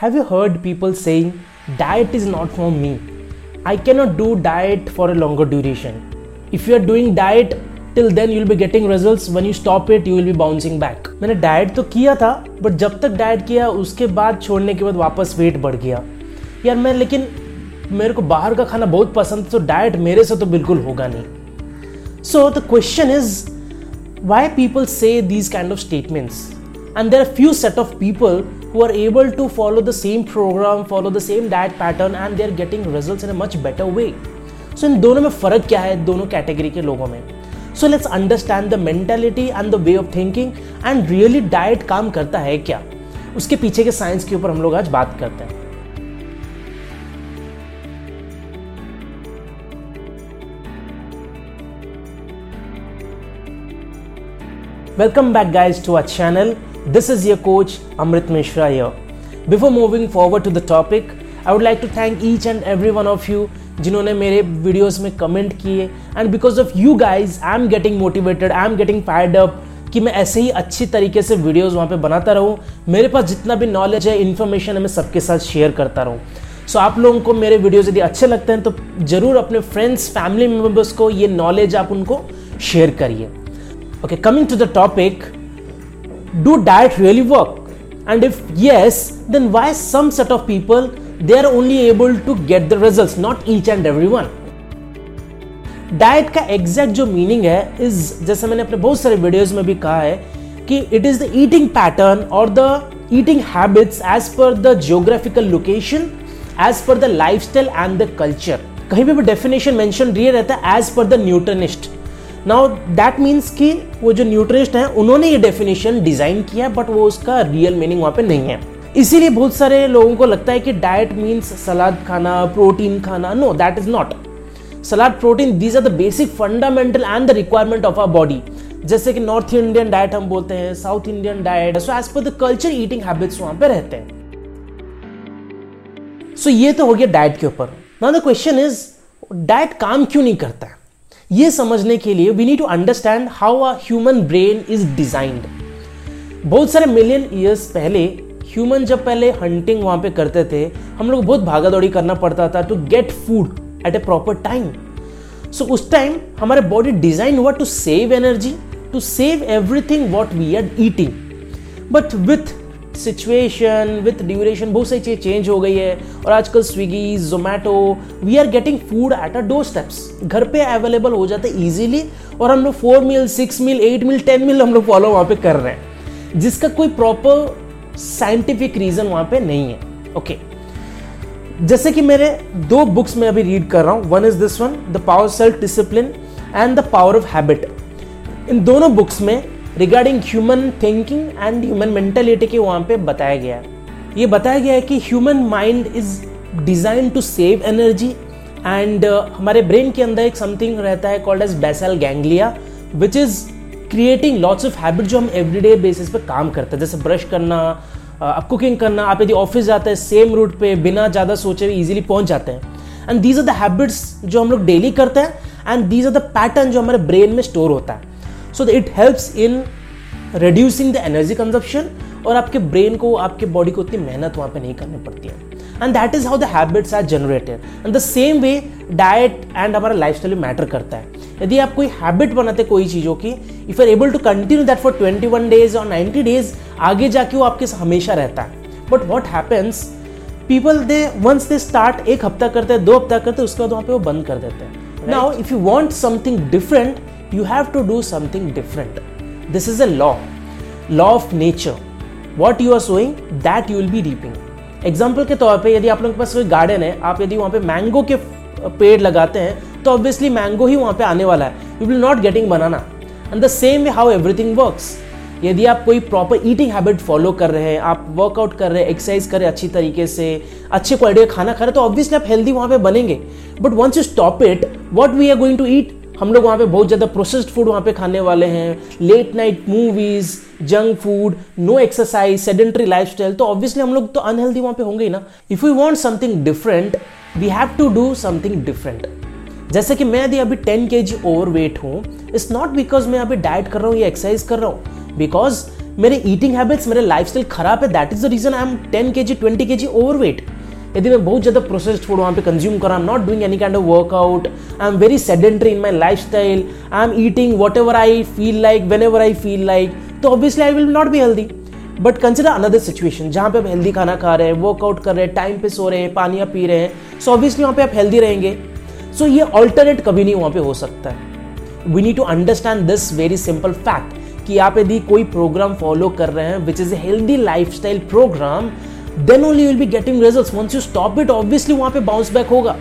Have you heard people saying, diet is not for me? I cannot do diet for a longer duration. If you are doing diet till then you will be getting results when you stop it you will be bouncing back मैंने diet तो किया था but जब तक diet किया उसके बाद छोड़ने के बाद वापस वेट बढ़ गया यार मैं लेकिन मेरे को बाहर का खाना बहुत पसंद तो डाइट मेरे से तो बिल्कुल होगा नहीं so the question is why people say these kind of statements and there are few set of people who are able to follow the same program, follow the same diet pattern, and they are getting results in a much better way. So इन दोनों में फ़र्क क्या है दोनों category के लोगों में so let's understand the mentality and the way of thinking and really diet काम करता है क्या उसके पीछे के साइंस के ऊपर हम लोग आज बात करते हैं Welcome back guys to our channel. This is your coach Amrit Mishra here. Before moving forward to the topic, I would like to thank each and every one of you जिन्होंने मेरे वीडियोस में comment किए and because of you guys I am getting motivated I am getting fired up कि मैं ऐसे ही अच्छी तरीके से वीडियोस वहाँ पे बनाता रहूँ। मेरे पास जितना भी नॉलेज है इन्फॉर्मेशन है मैं सबके साथ शेयर करता रहूँ। सो so, आप लोगों को मेरे वीडियोस यदि अच्छे लगते हैं तो ज़रूर अपने फ्रेंड्स फैमिली मेंबर्स को ये नॉलेज आप उनको शेयर करिए। Okay coming to the topic do diet really work and if yes then why some set of people they are only able to get the results, not each and every one? Diet का exact जो meaning है is जैसे मैंने अपने बहुत सारे videos में भी कहा है कि it is the eating pattern और the eating habits as per the geographical location as per the life style and the culture कहीं भी डेफिनेशन मेंशन रियल रहता है as per the nutritionist now that means कि वो जो न्यूट्रिस्ट हैं उन्होंने ये डेफिनेशन डिज़ाइन किया बट वो उसका रियल मीनिंग वहाँ पे नहीं है। इसीलिए बहुत सारे लोगों को लगता है कि डाइट मीन्स सलाद खाना प्रोटीन खाना। No that is not salad protein these are the basic fundamental and the requirement of our body जैसे कि नॉर्थ इंडियन डाइट हम बोलते हैं south Indian diet so as per the culture eating habits वहाँ पे रहते हैं। सो so, ये तो हो गया डाइट के ऊपर। Now the question is diet काम क्यों नहीं करता है? ये समझने के लिए we need to understand how a human brain is designed बहुत सारे मिलियन ईयर्स पहले ह्यूमन जब पहले हंटिंग वहाँ पे करते थे, हम लोग बहुत भागा दौड़ी करना पड़ता था to get food at a proper time so उस टाइम हमारे बॉडी डिज़ाइन हुआ to save energy to save everything what we are eating but with situation with duration बहुत सारी चीज़ चेंज हो गई है। और आजकल Swiggy Zomato we are getting food at a door steps घर पे अवेलेबल हो जाते इजीली और हम लोग four meal six meal eight meal ten meal हम लोग फॉलो वहाँ पे कर रहे हैं। जिसका कोई प्रॉपर साइंटिफिक रीजन वहाँ पे नहीं है। Okay okay. जैसे कि मेरे दो बुक्स में अभी रीड कर रहा हूँ। One is this one the power self discipline and the power of habit इन दोनों बुक्स में regarding human thinking and human mentality के वहाँ पे बताया गया है। ये बताया गया है कि human mind is design to save energy and हमारे ब्रेन के अंदर एक समथिंग रहता है called as basal ganglia which is creating lots of habit जो हम एवरीडे बेसिस पे काम करते हैं। जैसे ब्रश करना आप कुकिंग करना, आप यदि ऑफ़िस जाते हैं सेम रूट पे बिना ज़्यादा सोचे इजीली पहुँच जाते हैं। And these are the habits जो हम लोग डेली करते हैं and these are the pattern जो हमारे ब्रेन में स्टोर होता है। So it helps in reducing the energy consumption और आपके ब्रेन को आपके बॉडी को उतनी मेहनत वहाँ पे नहीं करनी पड़ती है। And that is how the habits are generated and the same way diet and हमारा लाइफ स्टाइल मैटर करता है। यदि आप कोई हैबिट बनाते कोई चीज़ों की if are able to continue that for twenty one days और नाइनटी डेज़ आगे जाके वो आपके हमेशा रहता है। But what happens people they once they start एक हफ़्ता करते हैं दो हफ़्ता करते हैं उसके बाद वहाँ पे वो बंद कर देते हैं। Now if you want something different you have to do something different this is a law law of nature what you are sowing that you will be reaping example के तौर पर यदि आप लोगों के पास कोई गार्डन है, आप यदि वहाँ पे मैंगो के पेड़ लगाते हैं तो ऑब्वियसली मैंगो ही वहाँ पे आने वाला है. You will not getting banana and the same way how everything works यदि आप कोई प्रॉपर ईटिंग हैबिट फॉलो कर रहे हैं, आप वर्कआउट कर रहे हैं एक्सरसाइज कर रहे हैं अच्छी तरीके से, अच्छे क्वालिटी का खाना खा रहे हैं तो ऑब्वियसली आप हेल्दी वहाँ पे बनेंगे. But once you stop it what we are going to eat हम लोग वहाँ पे बहुत ज़्यादा प्रोसेस्ड फ़ूड वहाँ पे खाने वाले हैं। Late night movies junk food no exercise sedentary life style तो ऑब्वियसली हम लोग तो अनहेल्दी वहाँ पे होंगे ही ना। If you want something different we have to do something different जैसे कि मैं यदि अभी ten K G over weight हूँ इट्स नॉट बिकॉज़ मैं अभी डाइट कर रहा हूँ या एक्सरसाइज कर रहा हूँ। बिकॉज़ मेरे ईटिंग हैबिट्स मेरे लाइफ खराब है that is the reason I am ten K G twenty के जी ओवर वेट यदि मैं बहुत ज़्यादा प्रोसेस्ड फ़ूड वहाँ पे कंज्यूम कर रहा not doing any kind of workout I am very sedentary in my life style I am eating whatever I feel like whenever I feel like तो obviously I will not be healthy but consider another situation जहाँ पे आप healthy खाना खा रहे हैं workout कर रहे हैं टाइम पे सो रहे हैं पानी आप पी रहे हैं सो ऑब्वियसली वहाँ पे आप हेल्दी रहेंगे. सो so, ये ऑल्टरनेट कभी नहीं वहाँ पे हो सकता है. We need to understand this very simple fact कि आप यदि कोई प्रोग्राम फॉलो कर रहे हैं which is healthy life style program then only will be getting result once you stop it obviously वहाँ पे बाउंस बैक होगा।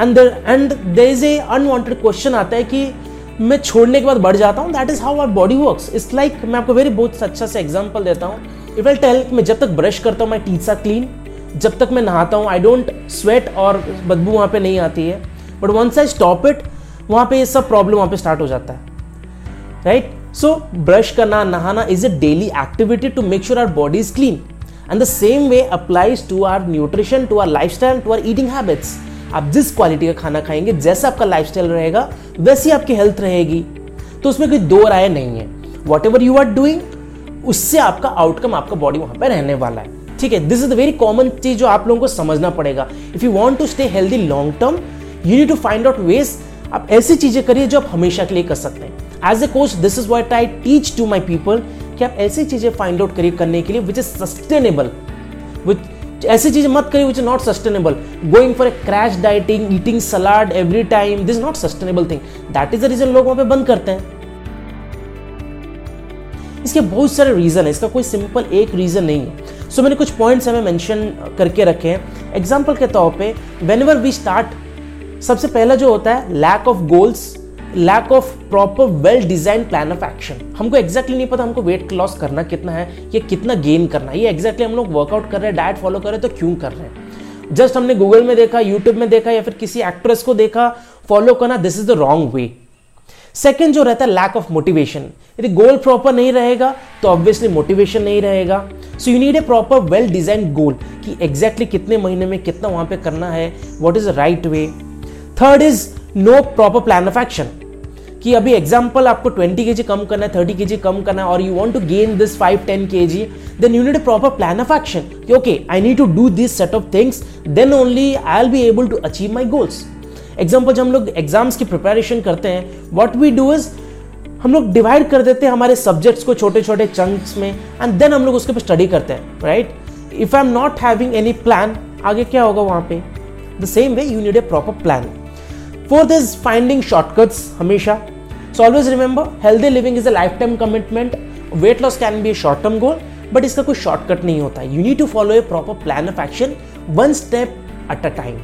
And and there is a unwanted question आता है कि मैं छोड़ने के बाद बढ़ जाता हूँ? That is how our body work it's like मैं आपको वेरी बहुत अच्छा सा एग्ज़ाम्पल देता हूँ। इफ़ आई टेल मैं जब तक ब्रश करता हूँ माई टीथ क्लीन जब तक मैं नहाता हूँ आई डोंट स्वेट और बदबू वहाँ पे नहीं आती है। But once I stop it वहाँ पे ये सब प्रॉब्लम वहाँ पे स्टार्ट हो जाता है। राइट सो ब्रश करना, नहाना is a daily activity to make sure our body is clean and the same way applies to our nutrition to our life style to our eating habits आप जिस quality का खाना खाएँगे, जैसा आपका life style रहेगा, वैसी आपकी हेल्थ रहेगी। तो उसमें कोई दो राय नहीं है। Whatever you are doing उससे आपका आउटकम आपका बॉडी वहाँ पर रहने वाला है। ठीक है? This is the very common चीज़ जो आप लोगों को समझना पड़ेगा। If you want to stay healthy long term you need to find out ways आप ऐसी चीज़ें करिए जो आप हमेशा के लिए कर सकते हैं। As a coach this is what I teach to my people कि आप ऐसी चीज़ें फाइंड आउट करिए करने के लिए विच इज़ सस्टेनेबल विच ऐसी चीज़ें मत करिए which is not sustainable going for a crash dieting eating salad every time this not sustainable thing that is the reason लोग वहाँ पे बंद करते हैं. इसके बहुत सारे रीजन है इसका कोई सिंपल एक रीजन नहीं है. सो so, मैंने कुछ पॉइंट्स हमें मेंशन करके रखे हैं. एग्जांपल के तौर पे वेन वी स्टार्ट सबसे पहला जो होता है lack of goals lack of proper well design plan of action हमको एक्जैक्टली नहीं पता हमको वेट लॉस करना कितना है, या कितना गेन करना है। ये एक्जैक्टली हम लोग वर्कआउट कर रहे हैं डाइट फॉलो कर रहे हैं तो क्यों कर रहे हैं? जस्ट हमने गूगल में देखा यूट्यूब में देखा या फिर किसी एक्ट्रेस को देखा फॉलो करना this is the wrong way second जो रहता है लैक ऑफ़ मोटिवेशन यदि गोल प्रॉपर नहीं रहेगा तो ऑब्वियसली मोटिवेशन नहीं रहेगा. So you need a proper well design goal कि एग्जैक्टली exactly कितने महीने में कितना वहाँ पे करना है what is the right way third is no proper plan of action कि अभी एग्ज़ाम्पल आपको 20 के जी कम करना है 30 के जी कम करना है, और you want to gain this 5 10 K G then you need a proper plan of action okay I need to do this set of things then only I will be able to achieve my goals example जब हम लोग exams की preparation करते हैं what we do is हम लोग divide कर देते हैं हमारे सब्जेक्ट्स को छोटे छोटे चंक्स में एंड देन हम लोग उसके ऊपर स्टडी करते हैं right if I am not having any plan आगे क्या होगा वहाँ पे? The same way you need a proper plan fourth this finding shortcuts हमेशा So always remember, healthy living is a lifetime commitment. Weight loss can be a short term goal, but इसका कोई shortcut नहीं होता you need to follow a proper plan of action one step at a time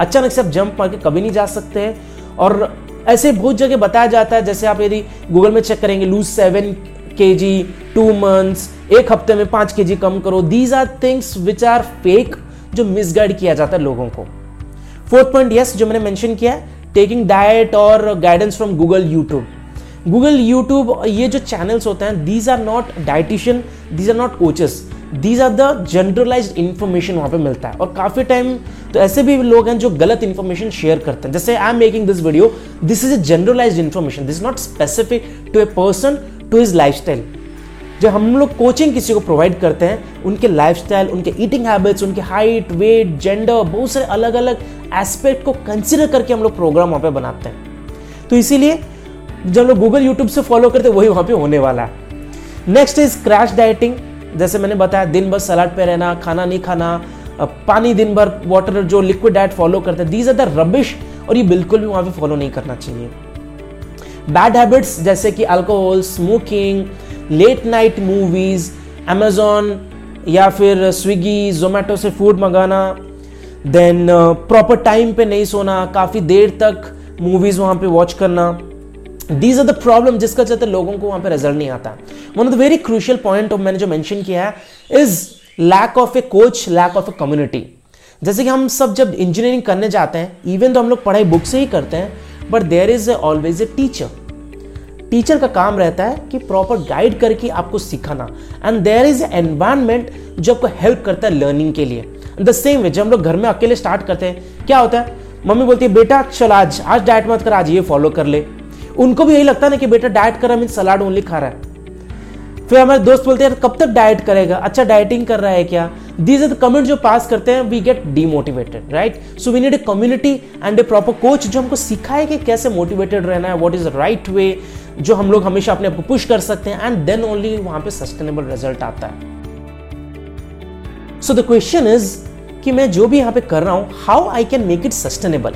अचानक से आप jump मार के कभी नहीं जा सकते हैं। और ऐसे बहुत जगह बताया जाता है जैसे आप यदि गूगल में चेक करेंगे लूज सेवन के जी टू मंथ्स एक हफ़्ते में पाँच के जी कम करो। These are things which are fake जो मिसगाइड किया जाता है लोगों को। फोर्थ पॉइंट यस जो मैंने मेंशन किया है टेकिंग डाइट और guidance from Google YouTube Google YouTube ये जो चैनल्स होते हैं these are not dietitian these are not coaches these are the generalise information वहाँ पे मिलता है। और काफ़ी टाइम तो ऐसे भी लोग हैं जो गलत इन्फॉर्मेशन शेयर करते हैं। जैसे I am making this video this is a generalise information this not specific to a person to his life style जब हम लोग कोचिंग किसी को प्रोवाइड करते हैं, उनके लाइफस्टाइल उनके ईटिंग हैबिट्स उनके हाइट वेट जेंडर बहुत सारे अलग अलग एस्पेक्ट को कंसिडर करके हम लोग प्रोग्राम वहाँ पे बनाते हैं। तो इसीलिए जब लोग गूगल यूट्यूब से फॉलो करते वही वहाँ पे होने वाला है। नेक्स्ट इज़ क्रैश डाइटिंग जैसे मैंने बताया, दिन भर सलाड पे रहना, खाना नहीं खाना पानी दिन भर वाटर जो लिक्विड डाइट फॉलो करते हैं दीज आर द रबिश और ये बिल्कुल भी वहाँ पे फॉलो नहीं करना चाहिए। बैड हैबिट्स जैसे कि alcohol smoking late night movies Amazon या फिर स्विगी जोमेटो से फ़ूड मंगाना देन प्रॉपर टाइम पे नहीं सोना, काफ़ी देर तक मूवीज़ वहाँ पे वॉच करना। दीज आर द प्रॉब्लम जिसका चलते लोगों को वहाँ पे रिज़ल्ट नहीं आता। One of the very crucial point मैंने जो मेंशन किया है is lack of a coach lack of a community जैसे कि हम सब जब इंजीनियरिंग करने जाते हैं इवन तो हम लोग पढ़ाई बुक से ही करते हैं but there is always a teacher teacher का काम रहता है कि प्रॉपर गाइड करके आपको सिखाना। एंड देयर इज़ एनवायरमेंट जो आपको हेल्प करता है लर्निंग के लिए। द सेम वे जब हम लोग घर में अकेले स्टार्ट करते हैं, क्या होता है? मम्मी बोलती है, बेटा, चल आज आज डाइट मत कर, आज ये फॉलो कर ले। उनको भी यही लगता है ना कि, बेटा डाइट कर मीन सलाड ओनली खा रहा है। फिर हमारे दोस्त बोलते हैं, कब तक डाइट करेगा? अच्छा डाइटिंग कर रहा है क्या? दीज आर द कमेंट जो पास करते हैं we get demotivated right so we need a community and a proper coach जो हमको सिखाए कि कैसे मोटिवेटेड रहना है व्हाट इज़ राइट वे जो हम लोग हमेशा अपने आप को पुश कर सकते हैं एंड देन ओनली वहाँ पे सस्टेनेबल रिज़ल्ट आता है। सो द क्वेश्चन इज़ कि मैं जो भी यहाँ पे कर रहा हूँ how I can make it sustainable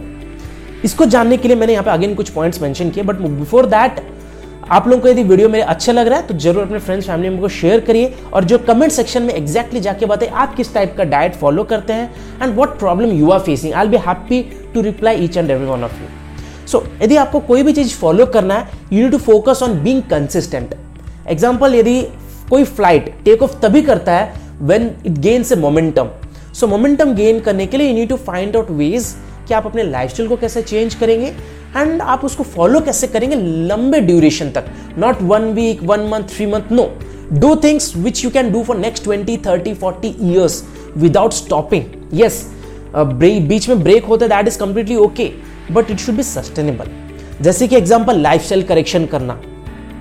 इसको जानने के लिए मैंने यहाँ पे अगेन कुछ पॉइंट्स मेंशन किए बट बिफोर दैट आप लोगों को यदि वीडियो मेरे अच्छा लग रहा है तो ज़रूर अपने फ्रेंड्स फैमिली मेंबर को शेयर करिए, और जो कमेंट सेक्शन में एक्जैक्टली exactly जाके बताए, आप किस टाइप का डाइट फॉलो करते हैं and what problem you are facing I be happy to reply each and every one of you so यदि आपको कोई भी चीज़ फॉलो करना है you need to focus on being consistent example यदि कोई फ़्लाइट टेक ऑफ़ तभी करता है when it gains a momentum so momentum gain करने के लिए you need to find out ways कि आप अपने लाइफस्टाइल को कैसे चेंज करेंगे एंड आप उसको फॉलो कैसे करेंगे लंबे ड्यूरेशन तक. Not one week one month three month no do things which you can do for next twenty thirty forty years without stopping yes बीच में ब्रेक होता है that is completely okay but it should be sustainable जैसे कि example life style correction करना।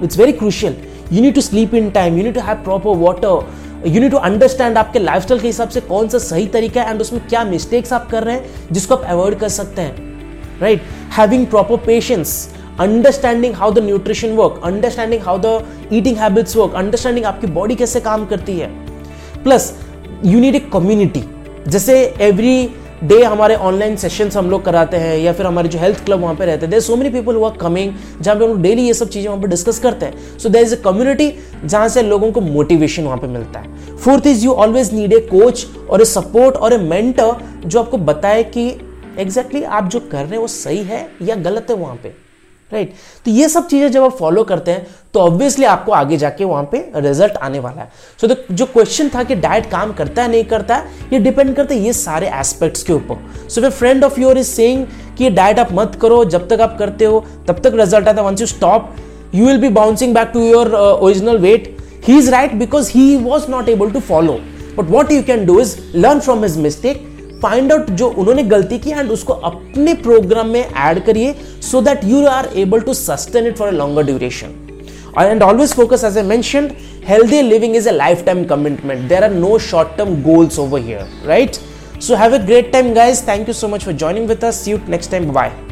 It's very crucial you need to sleep in time you need to have proper water you need to understand आपके lifestyle के हिसाब से कौन सा सही तरीका है एंड उसमें क्या मिस्टेक्स आप कर रहे हैं, जिसको आप अवॉइड कर सकते हैं। Right having proper patience. Understanding how the nutrition work understanding how the eating habits work understanding आपकी बॉडी कैसे काम करती है। Plus you need a community जैसे एवरी डे हमारे ऑनलाइन सेशन हम लोग कराते हैं, या फिर हमारे जो हेल्थ क्लब वहाँ पे रहते हैं सो मेनी पीपल हुआ कमिंग जहाँ पे हम लोग डेली ये सब चीज़ें वहाँ पे डिस्कस करते हैं। सो देर इज़ अ कम्युनिटी जहाँ से लोगों को मोटिवेशन वहाँ पे मिलता है। Fourth is you always need a coach और ए सपोर्ट और ए मेंटर जो आपको बताए कि एग्जैक्टली exactly आप जो कर रहे हैं वो सही है या गलत है वहाँ पे। Right right? तो ये सब चीज़ें जब आप फॉलो करते हैं तो ऑब्वियसली आपको आगे जाके वहाँ पे रिज़ल्ट आने वाला है। सो so, जो क्वेश्चन था कि डाइट काम करता है नहीं करता है ये डिपेंड करता है ये सारे एस्पेक्ट्स के ऊपर। So way friend of your is saying कि डाइट आप मत करो जब तक आप करते हो तब तक रिज़ल्ट आता है once you stop you will be bouncing back to your original weight he is right because he was not able to follow but what you can do is learn from his mistake find out जो उन्होंने गलती की and उसको अपने programme में add करिए so that you are able to sustain it for a longer duration and always focus as a mention healthy living is a life time commitment there are no short term goals over here right so have a great time guys thank you so much for joining with us you next time bye